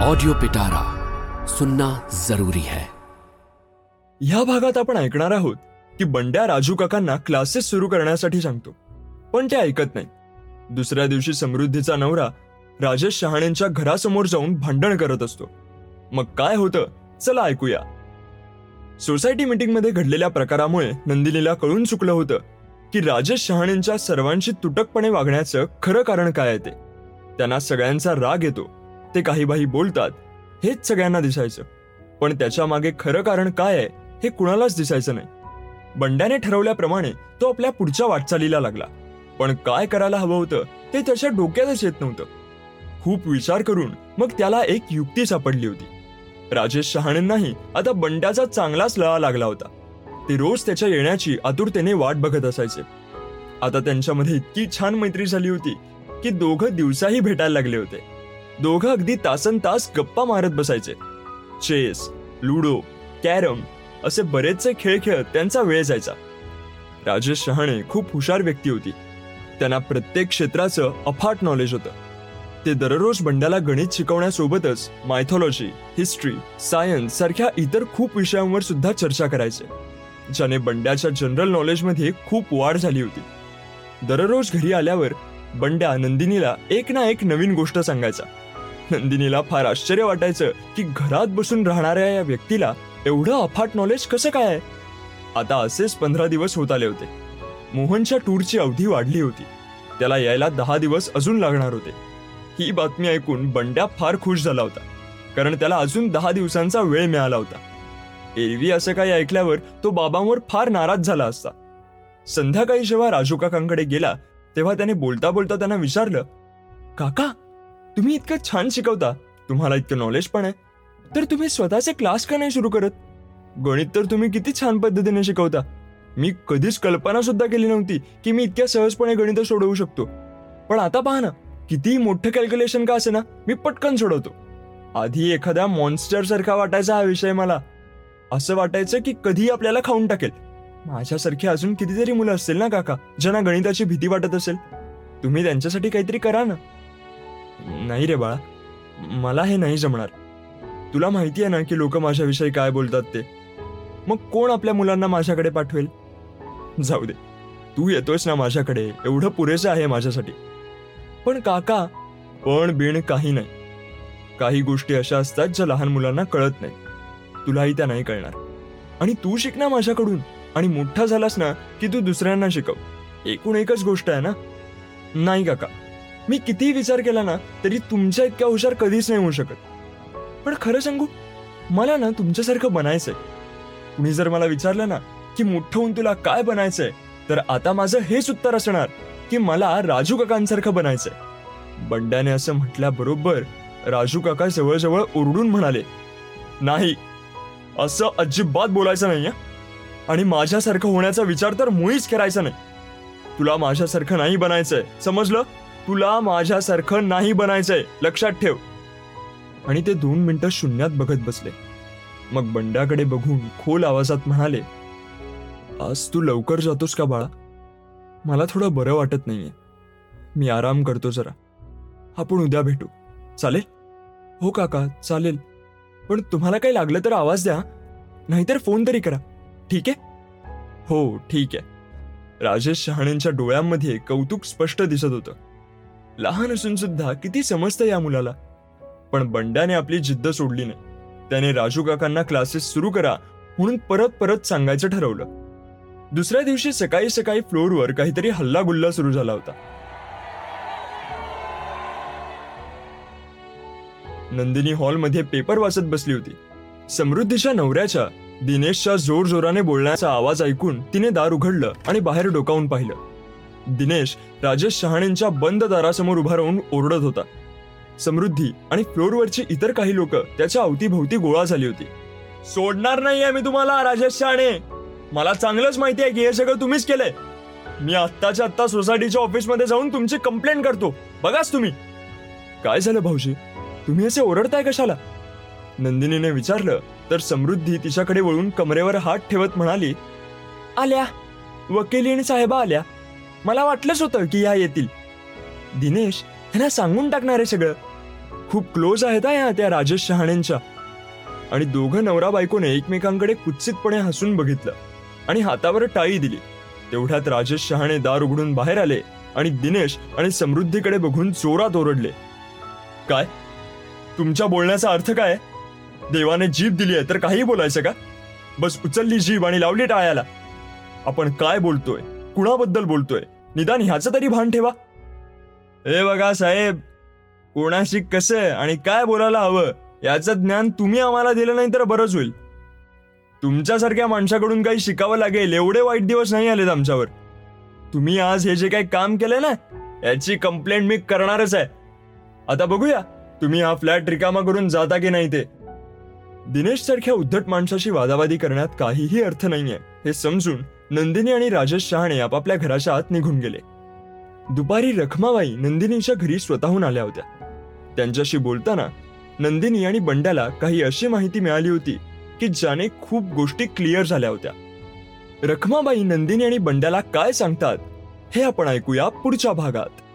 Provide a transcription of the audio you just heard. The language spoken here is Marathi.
Audio Pitara सुनना जरूरी है। ह्या भागात आपण ऐकणार आहोत की बंड्या राजू काकांना क्लासेस सुरू करण्यासाठी सांगतो. पण ते ऐकत नाही दुसऱ्या दिवशी समृद्धीचा नवरा राजेश शहाणेंच्या घरासमोर जाऊन भांडण करत असतो. मग काय होतं? चला ऐकूया. सोसायटी मीटिंगमध्ये घडलेल्या प्रकारामुळे नंदिनीला कळून चुकलं होतं की राजेश शहाणेंच्या सर्वांशी तुटकपणे वागण्याचं खरं कारण काय आहे ते. त्यांना सगळ्यांचा राग येतो. ते काही बाई बोलतात हेच सगळ्यांना दिसायचं. पण त्याच्यामागे खरं कारण काय आहे हे कुणालाच दिसायचं नाही. बंड्याने ठरवल्याप्रमाणे तो आपल्या पुढच्या वाटचालीला लागला. पण काय करायला हवं होतं ते त्याच्या डोक्यातच येत नव्हतं. खूप विचार करून मग त्याला एक युक्ती सापडली होती. राजेश शहाणेंनाही आता बंड्याचा चांगलाच लळा लागला होता. ते रोज त्याच्या येण्याची आतुरतेने वाट बघत असायचे. आता त्यांच्यामध्ये इतकी छान मैत्री झाली होती की दोघं दिवसाही भेटायला लागले होते. दोघं अगदी तासन तास गप्पा मारत बसायचे. चेस लुडो कॅरम असे बरेचसे खेळ खेळत त्यांचा वेळ जायचा. राजेश शहाणे खूप हुशार व्यक्ती होती. त्यांना प्रत्येक क्षेत्राचं अफाट नॉलेज होतं. ते दररोज बंड्याला गणित शिकवण्यासोबतच मायथॉलॉजी हिस्ट्री सायन्स सारख्या इतर खूप विषयांवर सुद्धा चर्चा करायचे. ज्याने बंड्याच्या जनरल नॉलेजमध्ये खूप वाढ झाली होती. दररोज घरी आल्यावर बंड्या नंदिनीला एक ना एक नवीन गोष्ट सांगायचा. नंदिनीला फार आश्चर्य वाटायचं की घरात बसून राहणाऱ्या या व्यक्तीला एवढं अफाट नॉलेज कसं काय आहे? आता असेच पंधरा दिवस होत आले होते. मोहनच्या टूरची अवधी वाढली होती. त्याला यायला दहा दिवस अजून लागणार होते. ही बातमी ऐकून बंड्या फार खुश झाला होता. कारण त्याला अजून दहा दिवसांचा वेळ मिळाला होता. एरवी असं काही ऐकल्यावर तो बाबांवर फार नाराज झाला असता. संध्याकाळी जेव्हा राजू काकांकडे गेला तेव्हा त्याने बोलता बोलता त्यांना विचारलं काका तुम्ही इतकं छान शिकवता. तुम्हाला इतकं नॉलेज पण आहे. तर तुम्ही स्वतःचे क्लास का नाही सुरू करत? गणित तर तुम्ही किती छान पद्धतीने शिकवता. मी कधीच कल्पना सुद्धा केली नव्हती की मी इतक्या सहजपणे गणित सोडवू शकतो. पण आता पहा ना कितीही मोठं कॅल्क्युलेशन का असे ना मी पटकन सोडवतो. आधी एखाद्या मॉन्स्टर सारखा वाटायचा हा विषय मला. असं वाटायचं की कधी आपल्याला खाऊन टाकेल. माझ्यासारखी अजून कितीतरी मुलं असतील ना काका ज्यांना गणिताची भीती वाटत असेल? तुम्ही त्यांच्यासाठी काहीतरी करा ना. नाही रे बाळा. मला हे नाही जमणार. तुला माहिती आहे ना की लोक माझ्याविषयी काय बोलतात ते. मग कोण आपल्या मुलांना माझ्याकडे पाठवेल? जाऊ दे. तू येतोयस ना माझ्याकडे. एवढं पुरेसं आहे माझ्यासाठी. पण काका पण बिण काही नाही. काही गोष्टी अशा असतात ज्या लहान मुलांना कळत नाही. तुलाही त्या नाही कळणार. आणि तू शिक ना माझ्याकडून. आणि मोठा झालास ना की तू दुसऱ्यांना शिकव. एकूण एकच गोष्ट आहे ना? नाही काका. मी कितीही विचार केला ना तरी तुमच्या इतक्या हुशार कधीच नाही होऊ शकत. पण खरं सांगू मला ना तुमच्यासारखं बनायचंय. कुणी जर मला विचारलं ना की मोठं होऊन तुला काय बनायचंय तर आता माझं हेच उत्तर असणार की मला राजू काकांसारखं बनायचंय. बंड्याने असं म्हटल्याबरोबर राजू काका जवळजवळ ओरडून म्हणाले नाही असं अजिबात बोलायचं नाही आणि माझ्यासारखं होण्याचा विचार तर मुळीच करायचा नाही. तुला माझ्यासारखं नाही बनायचंय समजलं? तुला माझ्यासारखं नाही बनायचंय. लक्षात ठेव. आणि ते दोन मिनिटं शून्यात बघत बसले. मग बंड्याकडे बघून खोल आवाजात म्हणाले आज तू लवकर जातोस का बाळा? मला थोडं बरं वाटत नाहीये. मी आराम करतो जरा. आपण उद्या भेटू. चालेल? हो काका चालेल. पण तुम्हाला काही लागलं तर आवाज द्या. नाहीतर फोन तरी करा. ठीक आहे? हो ठीक आहे. राजेश शहाणेंच्या डोळ्यांमध्ये कौतुक स्पष्ट दिसत होतं. लहान असून सुद्धा किती समजतं या मुलाला. पण बंड्याने आपली जिद्द सोडली नाही. त्याने राजू काकांना क्लासेस सुरू करा म्हणून परत परत सांगायचं ठरवलं. दुसऱ्या दिवशी सकाळी सकाळी फ्लोअरवर काहीतरी हल्ला गुल्ला सुरू झाला होता. नंदिनी हॉलमध्ये पेपर वाचत बसली होती. समृद्धीच्या नवऱ्याच्या दिनेशच्या जोर जोराने बोलण्याचा आवाज ऐकून तिने दार उघडलं आणि बाहेर डोकावून पाहिलं. दिनेश राजेश शहाणेंच्या बंद दारासमोर उभा राहून ओरडत होता. समृद्धी आणि फ्लोअरवरची इतर काही लोक त्याच्या अवतीभोवती गोळा झाली होती. सोडणार नाहीये मी तुम्हाला राजेश शहाणे! मला चांगलंच माहिती आहे की हे सगळं तुम्हीच केलंय. मी आत्ताच्या आत्ता सोसायटीच्या ऑफिसमध्ये जाऊन तुमची कंप्लेंट करतो. बघाच तुम्ही. काय झालं भाऊजी? तुम्ही असे ओरडताय कशाला? नंदिनीने विचारलं तर समृद्धी तिच्याकडे वळून कमरेवर हात ठेवत म्हणाली आल्या. वकिली आणि साहेबा आल्या. मला वाटलंच होतं की ह्या येतील. दिनेश ह्यांना सांगून टाकणार आहे सगळं. खूप क्लोज आहेत ह्या या त्या राजेश शहाणेंच्या. आणि दोघं नवरा बायकोने एकमेकांकडे कुत्सितपणे हसून बघितलं. आणि हातावर टाळी दिली. तेवढ्यात राजेश शहाणे दार उघडून बाहेर आले आणि दिनेश आणि समृद्धीकडे बघून चोरात ओरडले. काय? तुमच्या बोलण्याचा अर्थ काय? देवाने जीभ दिली आहे तर काही बोलायचं का? बस उचलली जीभ आणि लावली टाळ्याला. आपण काय बोलतोय? कुणाबद्दल बोलतोय? निदान ह्याचं तरी भान ठेवा. हे बघा साहेब कोणाशी कसं आणि काय बोलायला हवं याचं ज्ञान तुम्ही आम्हाला दिलं नाही तर बरंच होईल. तुमच्यासारख्या माणसाकडून काही शिकावं लागेल एवढे वाईट दिवस नाही आलेत आमच्यावर. तुम्ही आज हे जे काही काम केलंय ना याची कंप्लेंट मी करणारच आहे. आता बघूया तुम्ही हा फ्लॅट रिकामा करून जाता की नाही ते? दिनेश सारख्या उद्धट माणसाशी वादावादी करण्यात काहीही अर्थ नाहीये हे समजून नंदिनी आणि राजेश शहाणे आपापल्या घराच्या आत निघून गेले. दुपारी रखमाबाई नंदिनीच्या घरी स्वतःहून आल्या होत्या. त्यांच्याशी बोलताना नंदिनी आणि बंड्याला काही अशी माहिती मिळाली होती की ज्याने खूप गोष्टी क्लिअर झाल्या होत्या. रखमाबाई नंदिनी आणि बंड्याला काय सांगतात हे आपण ऐकूया पुढच्या भागात.